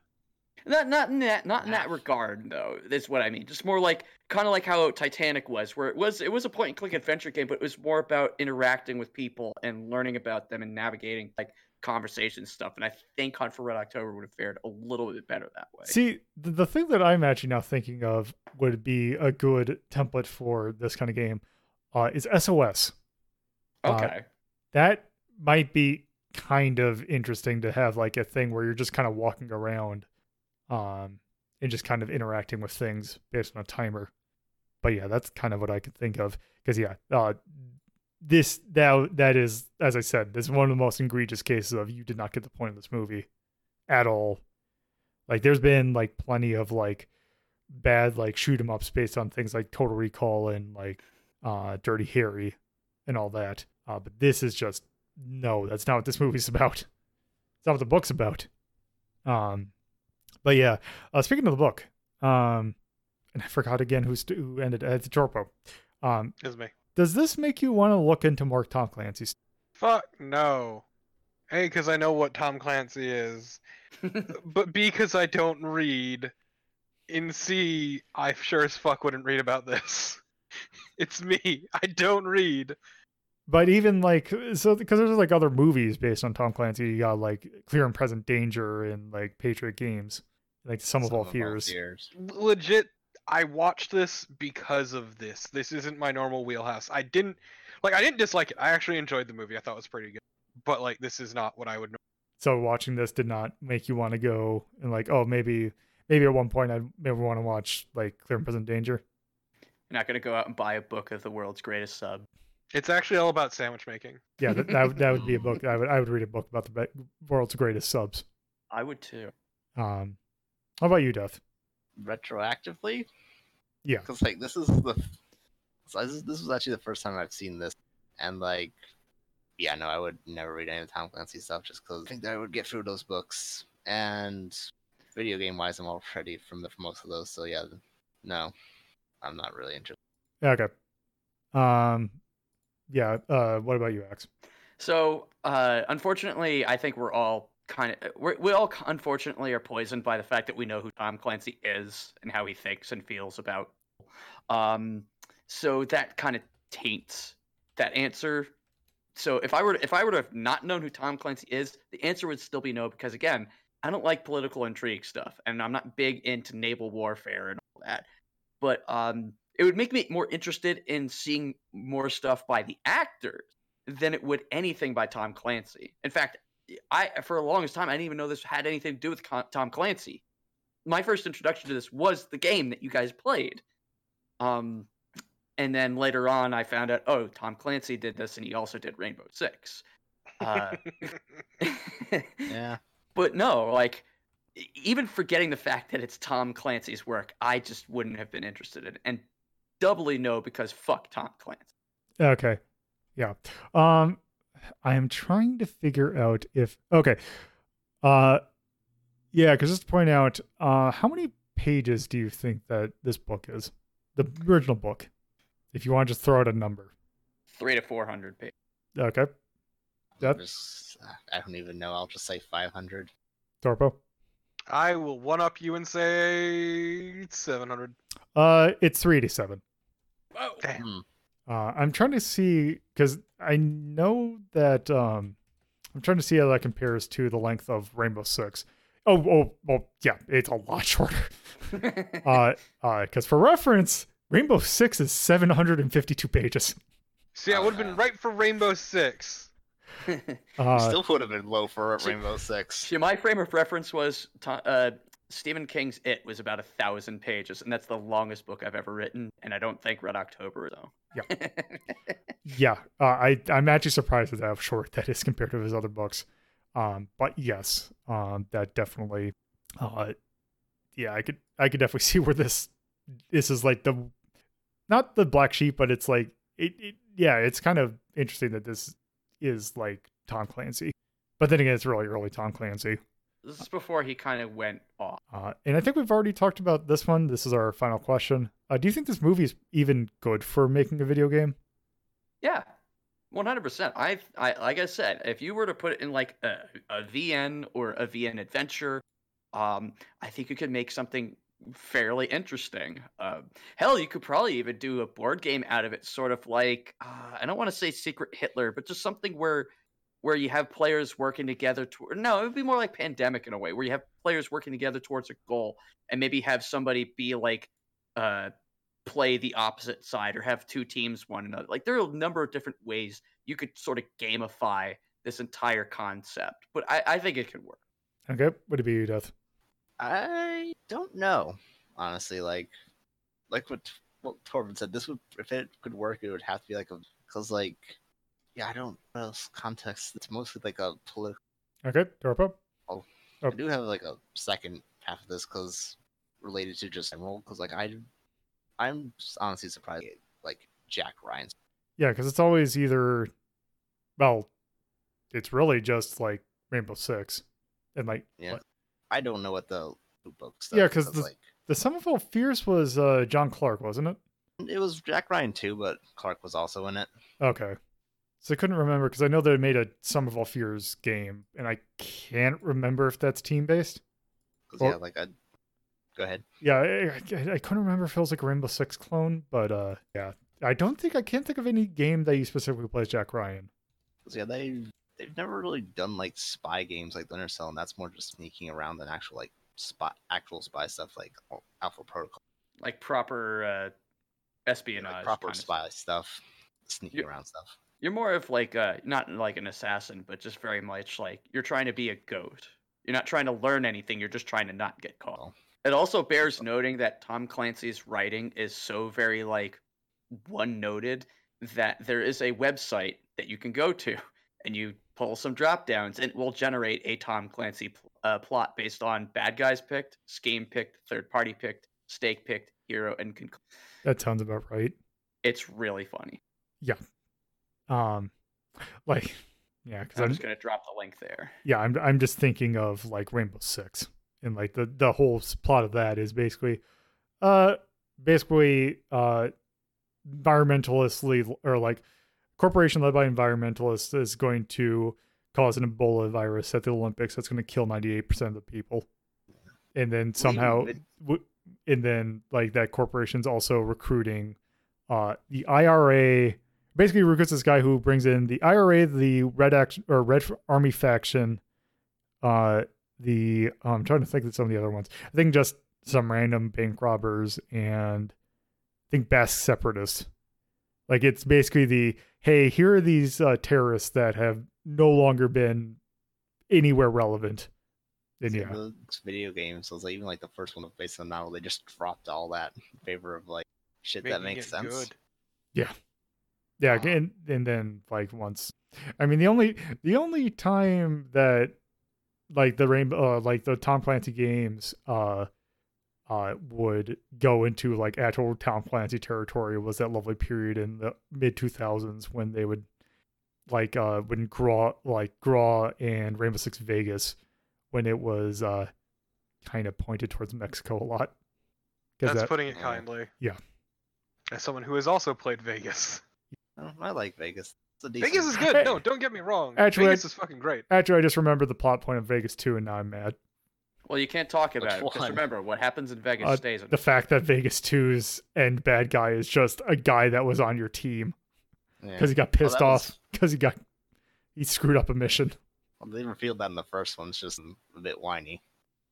Not not in that not in that regard though. That's what I mean. Just more like kind of like how Titanic was, where it was it was a point and click adventure game, but it was more about interacting with people and learning about them and navigating like conversation stuff. And I think Hunt for Red October would have fared a little bit better that way. See, the, the thing that I'm actually now thinking of would be a good template for this kind of game uh, is SOS. uh, okay. That might be kind of interesting to have like a thing where you're just kind of walking around um, and just kind of interacting with things based on a timer. But yeah, that's kind of what I could think of. Because yeah, uh, this that that is as I said, this is one of the most egregious cases of you did not get the point of this movie at all. Like there's been like plenty of like bad like shoot 'em ups based on things like Total Recall and like uh Dirty Harry and all that. Uh, but this is just no, that's not what this movie's about. It's not what the book's about. Um, but yeah, uh, speaking of the book, um, and I forgot again who's who ended. Uh, it's Torpo. Um, Is me. does this make you want to look into more Tom Clancy's? Fuck no. A, because I know what Tom Clancy is, but B, because I don't read. In C, I sure as fuck wouldn't read about this. it's me. I don't read. But even like so, because there's like other movies based on Tom Clancy. You got like Clear and Present Danger and like Patriot Games, like Sum, of All Fears. Fears. Legit, I watched this because of this. This isn't my normal wheelhouse. I didn't like. I didn't dislike it. I actually enjoyed the movie. I thought it was pretty good. But like, this is not what I would. So watching this did not make you want to go and like, oh, maybe maybe at one point I'd maybe want to watch like Clear and Present Danger. You're not gonna go out and buy a book of the world's greatest sub. It's actually all about sandwich making. Yeah, that that, would- that would be a book. I would I would read a book about the be- world's greatest subs. I would too. Um, how about you, Death? Retroactively? Yeah. Because, like, this is the. This, is, this was actually the first time I've seen this. And, like, yeah, no, I would never read any of Tom Clancy stuff just because I think that I would get through those books. And video game wise, I'm already from the, for most of those. So, yeah, no, I'm not really interested. Okay. Um, yeah. Uh, what about you, Ax? So, uh, unfortunately, I think we're all kind of we all unfortunately are poisoned by the fact that we know who Tom Clancy is and how he thinks and feels about. Um, so that kind of taints that answer. So if I were to, if I were to have not known who Tom Clancy is, the answer would still be no because again, I don't like political intrigue stuff, and I'm not big into naval warfare and all that. But um, it would make me more interested in seeing more stuff by the actors than it would anything by Tom Clancy. In fact, I for the longest time I didn't even know this had anything to do with Con- Tom Clancy. My first introduction to this was the game that you guys played. Um, and then later on, I found out, oh, Tom Clancy did this, and he also did Rainbow Six. Uh, Yeah. but no, like even forgetting the fact that it's Tom Clancy's work, I just wouldn't have been interested in it. And doubly no because fuck Tom Clancy. Okay. Yeah. Um I am trying to figure out if okay. Uh yeah, cuz just to point out, uh how many pages do you think that this book is? The original book. If you want to just throw out a number. Three to four hundred pages. Okay. Yep. Just, I don't even know. I'll just say 500. Torpo. I will one up you and say 700. Uh it's 387. Oh, Damn. Hmm. Uh I'm trying to see cuz I know that um I'm trying to see how that compares to the length of Rainbow 6. Oh, oh, well, yeah, it's a lot shorter. uh uh because for reference rainbow 6 is 752 pages See, I would have been right for Rainbow Six. uh Still would have been low for See- Rainbow Six. See, my frame of reference was to- uh, Stephen King's It was about a thousand pages, and that's the longest book I've ever written. And I don't think Red October though. yeah uh, i i'm actually surprised at how short that is compared to his other books um but yes um that definitely uh yeah i could i could definitely see where this this is like the not the black sheep but it's like it, it yeah it's kind of interesting that this is like tom clancy but then again it's really early tom clancy this is before he kind of went off. Uh, and I think we've already talked about this one. This is our final question. Uh, do you think this movie is even good for making a video game? Yeah, one hundred percent. I, I like I said, if you were to put it in like a, a VN or a VN adventure, um, I think you could make something fairly interesting. Uh, hell, you could probably even do a board game out of it, sort of like uh, I don't want to say Secret Hitler, but just something where where you have players working together to no it would be more like pandemic in a way where you have players working together towards a goal and maybe have somebody be like uh play the opposite side or have two teams one another like there are a number of different ways you could sort of gamify this entire concept but i, I think it could work Okay, would it be you, Death? I don't know, honestly. Like, like what what Torben said, this would if it could work, it would have to be like a because like yeah, I don't know else context. It's mostly like a political. Okay, Torpo. Oh. I do have like a second half of this because related to just Emerald because like I, I'm honestly surprised at, like Jack Ryan's. Yeah, because it's always either, well, it's really just like Rainbow Six, and like Yeah, what- I don't know what the book stuff. Yeah, 'cause is, the- like the Sum Fierce was uh, John Clark, wasn't it? it was Jack Ryan too, but Clark was also in it. Okay. So I couldn't remember because I know they made a Sum of All Fears game, and I can't remember if that's team based. Because Or- yeah, like I. Go ahead. Yeah, I, I, I couldn't remember if it was like a Rainbow Six clone, but uh, yeah, I don't think I can't think of any game that you specifically play as Jack Ryan. 'Cause, yeah, they they've never really done like spy games like Splinter Cell, and that's more just sneaking around than actual like spy actual spy stuff like Alpha Protocol, like proper uh, like, espionage. proper kinda spy stuff, sneaking You- around stuff. You're more of like uh not like an assassin, but just very much like you're trying to be a goat. You're not trying to learn anything. You're just trying to not get caught. It also bears noting that Tom Clancy's writing is so very like one noted that there is a website that you can go to and you pull some drop downs and it will generate a Tom Clancy pl- uh, plot based on bad guys picked, scheme picked, third party picked, stake picked, hero, and conc- That sounds about right. it's really funny. Um, like, yeah, because I'm I'm just gonna drop the link there. yeah, I'm I'm just thinking of like Rainbow Six, and like the the whole plot of that is basically, uh, basically uh, environmentalists or like corporation led by environmentalists is going to cause an Ebola virus at the Olympics that's going to kill 98 percent of the people, and then somehow, and then like that corporation's also recruiting, uh, the IRA basically recruits this guy who brings in the IRA, the Red Action or Red Army faction, uh, the I'm trying to think of some of the other ones. I think just some random bank robbers and I think Basque separatists. Like it's basically the hey, here are these uh, terrorists that have no longer been anywhere relevant. And So yeah, the video games, so it's like even like the first one based on the novel, they just dropped all that in favor of like shit that makes sense. good. yeah, Wow. and and then like once, I mean the only the only time that like the rainbow uh, like the Tom Clancy games uh uh would go into like actual Tom Clancy territory was that lovely period in the mid 2000s when they would like uh when Graw like Graw and Rainbow Six Vegas when it was uh kind of pointed towards Mexico a lot. 'Cause That's that- putting it kindly. Yeah. As someone who has also played Vegas. I like Vegas. It's a decent Vegas is good. No, don't get me wrong. Actually, Vegas is fucking great. Actually, I just remembered the plot point of Vegas 2 and now I'm mad. Well, you can't talk Which about it. Just remember, what happens in Vegas Uh, stays in The fact that Vegas 2's end bad guy is just a guy that was on your team Yeah. because he got pissed that off was- because he got he screwed up a mission. Well, they revealed that in the first one. It's just a bit whiny.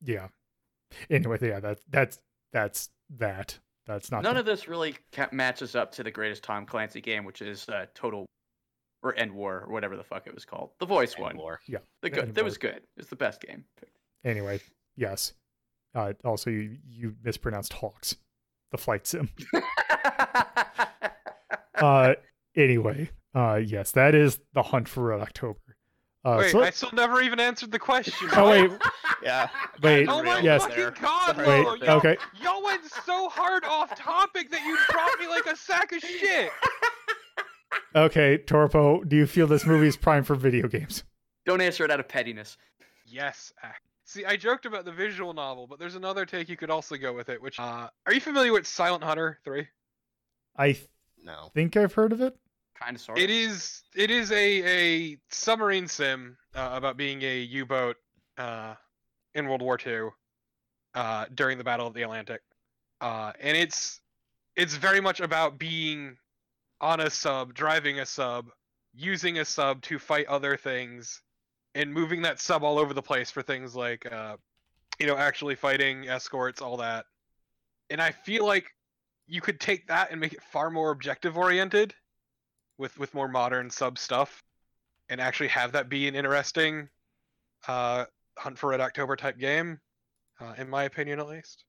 Yeah. Anyway, yeah, that that's that's that. That's not None the- of this really matches up to the greatest Tom Clancy game, which is uh, Total or End War or whatever the fuck it was called. The voice and one. War. The End good. That War. was good. It's the best game. anyway. Yes. Uh, also, you you mispronounced HAWX, the flight sim. Uh, anyway, uh, yes, that is the hunt for Red October. Uh, Wait, so- I still never even answered the question. oh wait, Yeah. Wait, Oh my yes. fucking god, Wait, Lolo, y'all, okay. y'all went so hard off topic that you dropped me like a sack of shit. okay, Torpo, do you feel this movie is prime for video games? Don't answer it out of pettiness. Yes, See, I joked about the visual novel, but there's another take you could also go with it. Which, uh, are you familiar with Silent Hunter Three? I th- No. think I've heard of it. Kind of sort It is. It is a a submarine sim uh, about being a U-boat uh, in World War II uh, during the Battle of the Atlantic, uh, and it's it's very much about being on a sub, driving a sub, using a sub to fight other things, and moving that sub all over the place for things like uh, you know actually fighting escorts, all that. And I feel like you could take that and make it far more objective oriented with with more modern sub stuff and actually have that be an interesting uh hunt for red october type game uh, in my opinion at least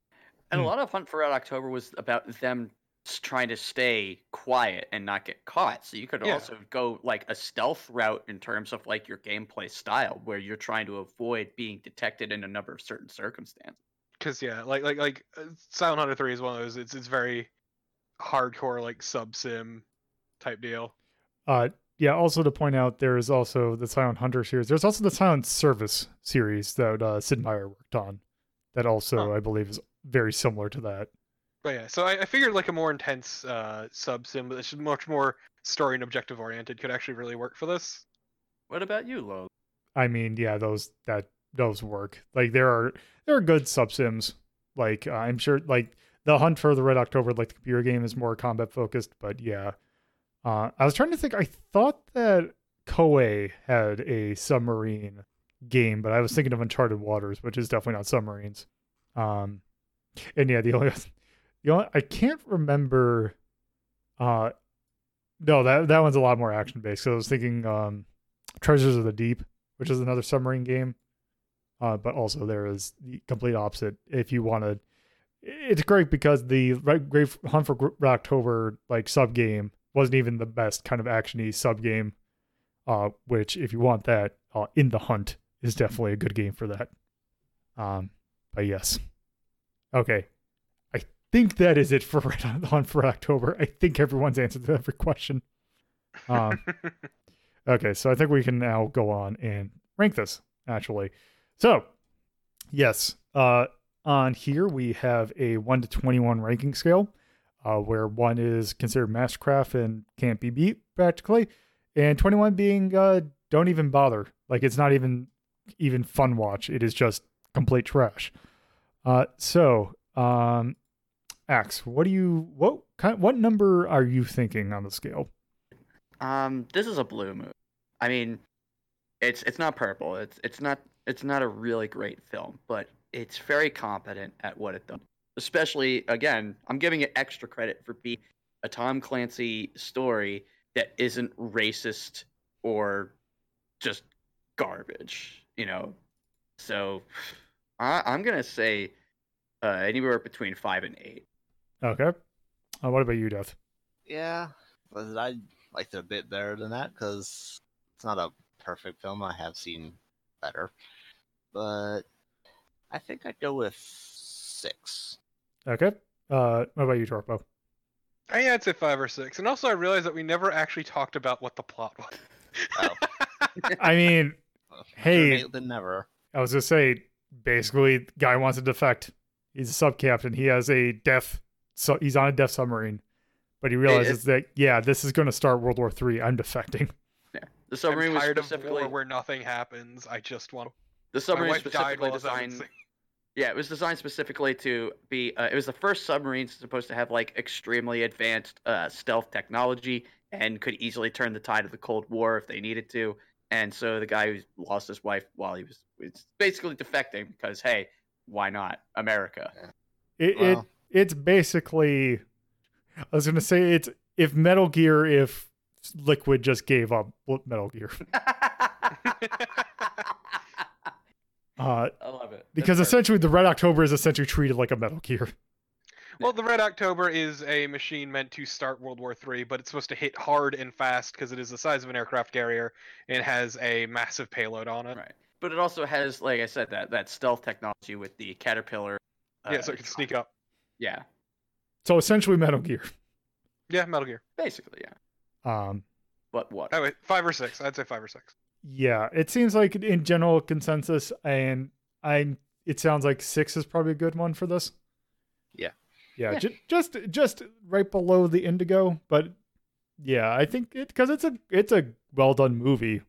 And a Hmm. lot of Hunt for Red October was about them trying to stay quiet and not get caught. So you could Yeah. also go like a stealth route in terms of like your gameplay style, where you're trying to avoid being detected in a number of certain circumstances. Because yeah, like like like uh, Silent Hunter Three is one of those. It's it's very hardcore like sub sim type deal. Uh, yeah. Also to point out, there is also the Silent Hunter series. There's also the Silent Service series that uh, Sid Meier worked on. That also, Huh. I believe, is very similar to that. But yeah, so I, I figured like a more intense uh, sub sim, but it's much more story and objective oriented, could actually really work for this. What about you, Lo? I mean, yeah, those that those work. Like there are there are good sub sims. Like uh, I'm sure, like the Hunt for the Red October, like the computer game, is more combat focused. But yeah, uh, I was trying to think. I thought that Koei had a submarine game, but I was thinking of Uncharted Waters, which is definitely not submarines. Um, and yeah, the only the only I can't remember. Uh, no, that that one's a lot more action based. So I was thinking, um, Treasures of the Deep, which is another submarine game. Uh, but also there is the complete opposite. If you want to, it's great because the Grave Hunt for October like sub game wasn't even the best kind of actiony sub game. Uh, which if you want that, uh, In the Hunt is definitely a good game for that. Um, but yes, okay. I think that is it for Red Hunt for October. I think everyone's answered every question. Um, Okay, so I think we can now go on and rank this actually. So, yes, uh, on here we have a one to twenty-one ranking scale, uh, where one is considered mastercraft and can't be beat practically, and twenty-one being uh, don't even bother. Like it's not even even fun watch. It is just complete trash. Uh, so, um, Axe, what do you what kind what number are you thinking on the scale? Um, this is a blue movie. I mean, it's it's not purple. It's it's not it's not a really great film, but it's very competent at what it does. Especially again, I'm giving it extra credit for being a Tom Clancy story that isn't racist or just garbage, you know. So I, I'm gonna say uh, anywhere between five and eight. Okay, uh, what about you, Death? Yeah, but I liked it a bit better than that because it's not a perfect film. I have seen better, but I think I'd go with six. Okay. Uh, what about you, Torpo? I yeah, I'd say five or six. And also, I realized that we never actually talked about what the plot was. Oh. I mean, Hey. Than never. I was gonna say, basically, guy wants to defect. He's a sub captain. He has a death. So he's on a death submarine, but he realizes that yeah, this is gonna start World War Three. I'm defecting. Yeah, the submarine I'm was tired of specifically war where nothing happens. I just want. the My submarine wife died specifically while I was having designed. Sex. Yeah, it was designed specifically to be. Uh, it was the first submarine supposed to have like extremely advanced uh, stealth technology and could easily turn the tide of the Cold War if they needed to. And so the guy who lost his wife while he was, was basically defecting because hey, why not America? It, it it's basically. I was gonna say it's if Metal Gear if Liquid just gave up Metal Gear. Uh, I love it because That's essentially the Red October is essentially treated like a Metal Gear. Well, the Red October is a machine meant to start World War III, but it's supposed to hit hard and fast because it is the size of an aircraft carrier and has a massive payload on it. Right. But it also has, like I said, that that stealth technology with the caterpillar. Yeah, uh, so it can sneak up. Yeah, So essentially Metal Gear. Yeah, Metal Gear. basically, yeah. Um, But what? Oh wait, five or six. I'd say five or six. Yeah, it seems like in general consensus, and I it sounds like six is probably a good one for this. Yeah. yeah, Yeah. Ju- just just right below the Indigo, but yeah, I think it because it's a it's a well done movie.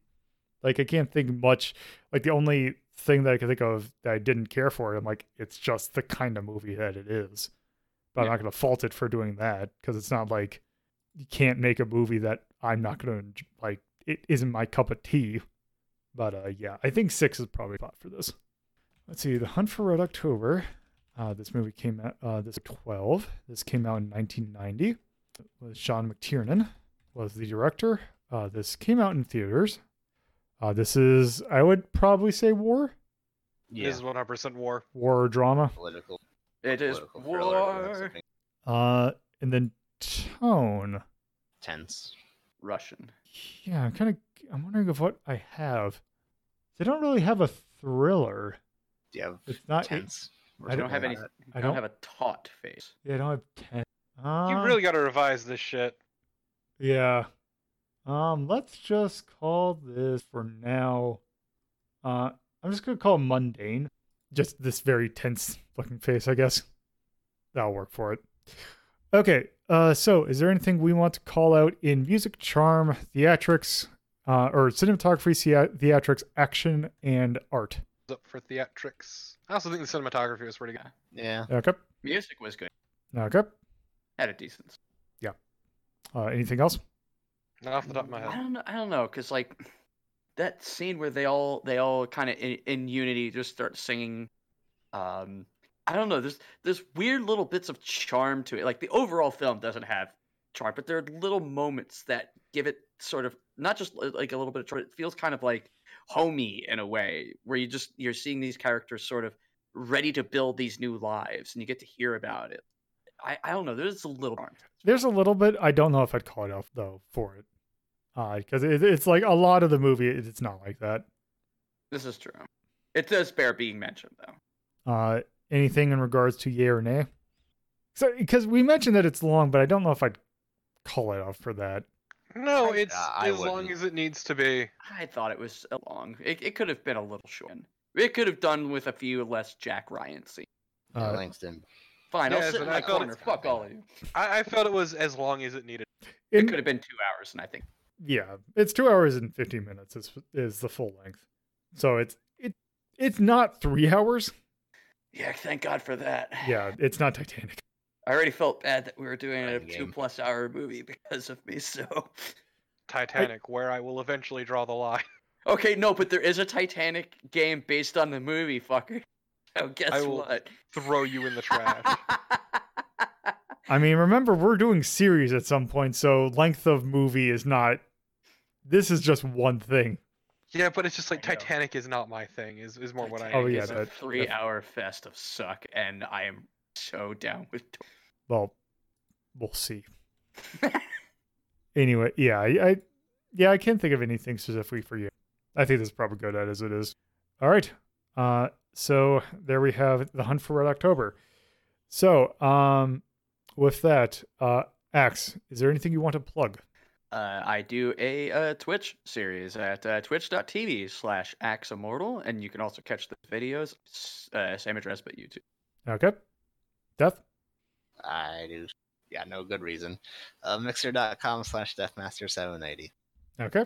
Like I can't think much. Like the only thing that I can think of that I didn't care for, I'm like it's just the kind of movie that it is. But I'm not gonna fault it for doing that because it's not like you can't make a movie that I'm not gonna like. It isn't my cup of tea. But uh, yeah, I think six is probably spot for this. Let's see, The Hunt for Red October. Uh, this movie came out uh, this 12. This came out in 1990. It was Sean McTiernan was the director. Uh, this came out in theaters. Uh, this is, I would probably say, war, It Yeah, is 100% war. war or drama. political. It is political thriller, that's the war. Uh, and then tone. Tense. Russian. Yeah, I'm kind of. I'm wondering if what I have. They don't really have a thriller. Yeah, It's not. tense? I I don't have any. I I don't don't- have a taut face. Yeah, I don't have ten. You Um, really got to revise this shit. Yeah. Um, let's just call this for now. Uh, I'm just gonna call it mundane. Just this very tense looking face, I guess. That'll work for it. Okay. Uh, so is there anything we want to call out in music, charm, theatrics, uh, or cinematography, thea- theatrics, action, and art? Up for theatrics. I also think the cinematography was pretty good. Yeah. Okay. Music was good. Okay. Had a decent. Uh, anything else? Not off the top of my head. I don't know. I don't know, cause like that scene where they all they all kind of in, in unity just start singing. Um, I don't know. There's there's weird little bits of charm to it. Like the overall film doesn't have charm, but there are little moments that give it sort of not just like a little bit of charm. It feels kind of like homey in a way, where you just you're seeing these characters sort of ready to build these new lives, and you get to hear about it. I, I don't know. There's a little charm. There's a little bit. I don't know if I'd call it off though for it, because it, it's like a lot of the movie. It's not like that. This is true. It does bear being mentioned though. Uh, anything in regards to yay or nay? So, because we mentioned that it's long, but I don't know if I'd call it off for that. No, I- it's uh, as long as it needs to be. I thought it was a long. It, it could have been a little short. It could have done with a few less Jack Ryan scenes. Uh, Langston. Fine, I'll sit in and my corner. Fuck all of you. I, I felt it was as long as it needed. It in- could have been two hours, and I think yeah, it's two hours and fifteen minutes is is the full length. So it's it it's not three hours. Yeah. Thank God for that. Yeah, it's not Titanic. I already felt bad that we were doing a two plus hour movie because of me. So Titanic, where I will eventually draw the line. okay, no, but there is a Titanic game based on the movie, fucker. So guess I will what? Throw you in the trash. I mean, remember we're doing series at some point, so length of movie is not. This is just one thing. Yeah, but it's just like I know. Titanic is not my thing. Is is more what I. Oh, yeah, is a that- three hour fest of suck, and I am so down with. Well, we'll see. Anyway, yeah, I, I yeah, I can't think of anything specifically for you. I think this is probably good at as it is. All right. Uh so there we have the hunt for Red October. So, um with that, uh Axe, is there anything you want to plug? Uh, I do a uh, Twitch series at uh, twitch.tv slash axeimmortal, and you can also catch the videos, uh, same address, but YouTube. Okay. Death? I do. Yeah, no good reason. Uh, mixer.com slash deathmaster780. Okay.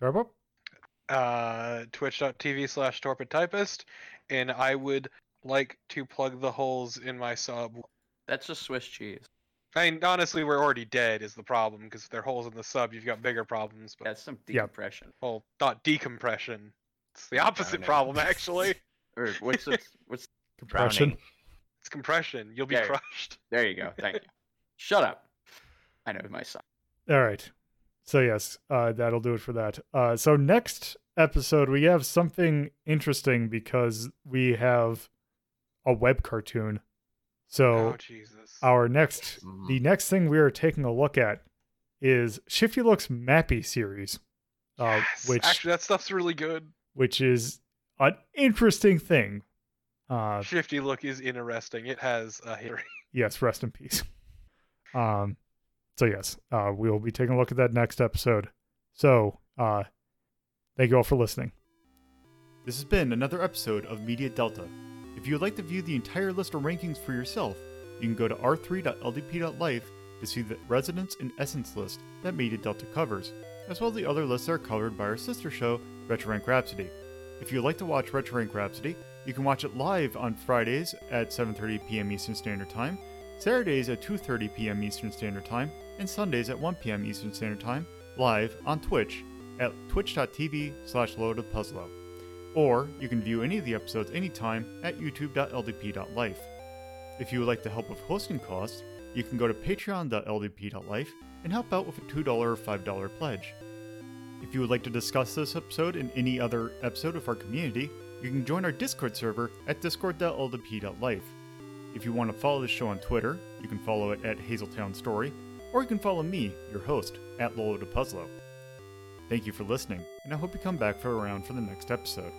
Torpo? uh, twitch.tv slash torpid typist, and I would like to plug the holes in my sub. That's just Swiss cheese. I mean, honestly, we're already dead is the problem because if there are holes in the sub, you've got bigger problems. But That's some Yeah. decompression. well, not decompression. It's the opposite Drowning. problem, actually. Or what's it? What's Compression. Drowning. It's compression. You'll be There. crushed. there? You go. Thank you. Shut up. I know my son. All right. So yes, uh, that'll do it for that. Uh, so next episode we have something interesting because we have a web cartoon. So oh Jesus! our next, Mhm. the next thing we are taking a look at is ShiftyLook's Mappy series, uh, Yes! which actually, that stuff's really good. which is an interesting thing. Uh, ShiftyLook is interesting. It has a history. yes, rest in peace. Um, so yes, uh, we will be taking a look at that next episode. So, uh, thank you all for listening. This has been another episode of Media Delta. If you would like to view the entire list of rankings for yourself, you can go to r3.ldp.life to see the Resonance and Essence list that Media Delta covers, as well as the other lists that are covered by our sister show, Retro Rank Rhapsody. If you'd like to watch Retro Rank Rhapsody, you can watch it live on Fridays at 7:30 p.m. Eastern Standard Time, Saturdays at 2:30 p.m. Eastern Standard Time, and Sundays at 1 p.m. Eastern Standard Time, live on Twitch at twitch.tv slash loadedpuzzlo. Or you can view any of the episodes anytime at youtube.ldp.life. If you would like to help with hosting costs, you can go to patreon.ldp.life and help out with a $2 or $5 pledge. If you would like to discuss this episode and any other episode of our community, you can join our Discord server at discord.ldp.life. If you want to follow the show on Twitter, you can follow it at Hazeltown Story, or you can follow me, your host, at Lolo de Puzzlo. Thank you for listening, and I hope you come back for around for the next episode.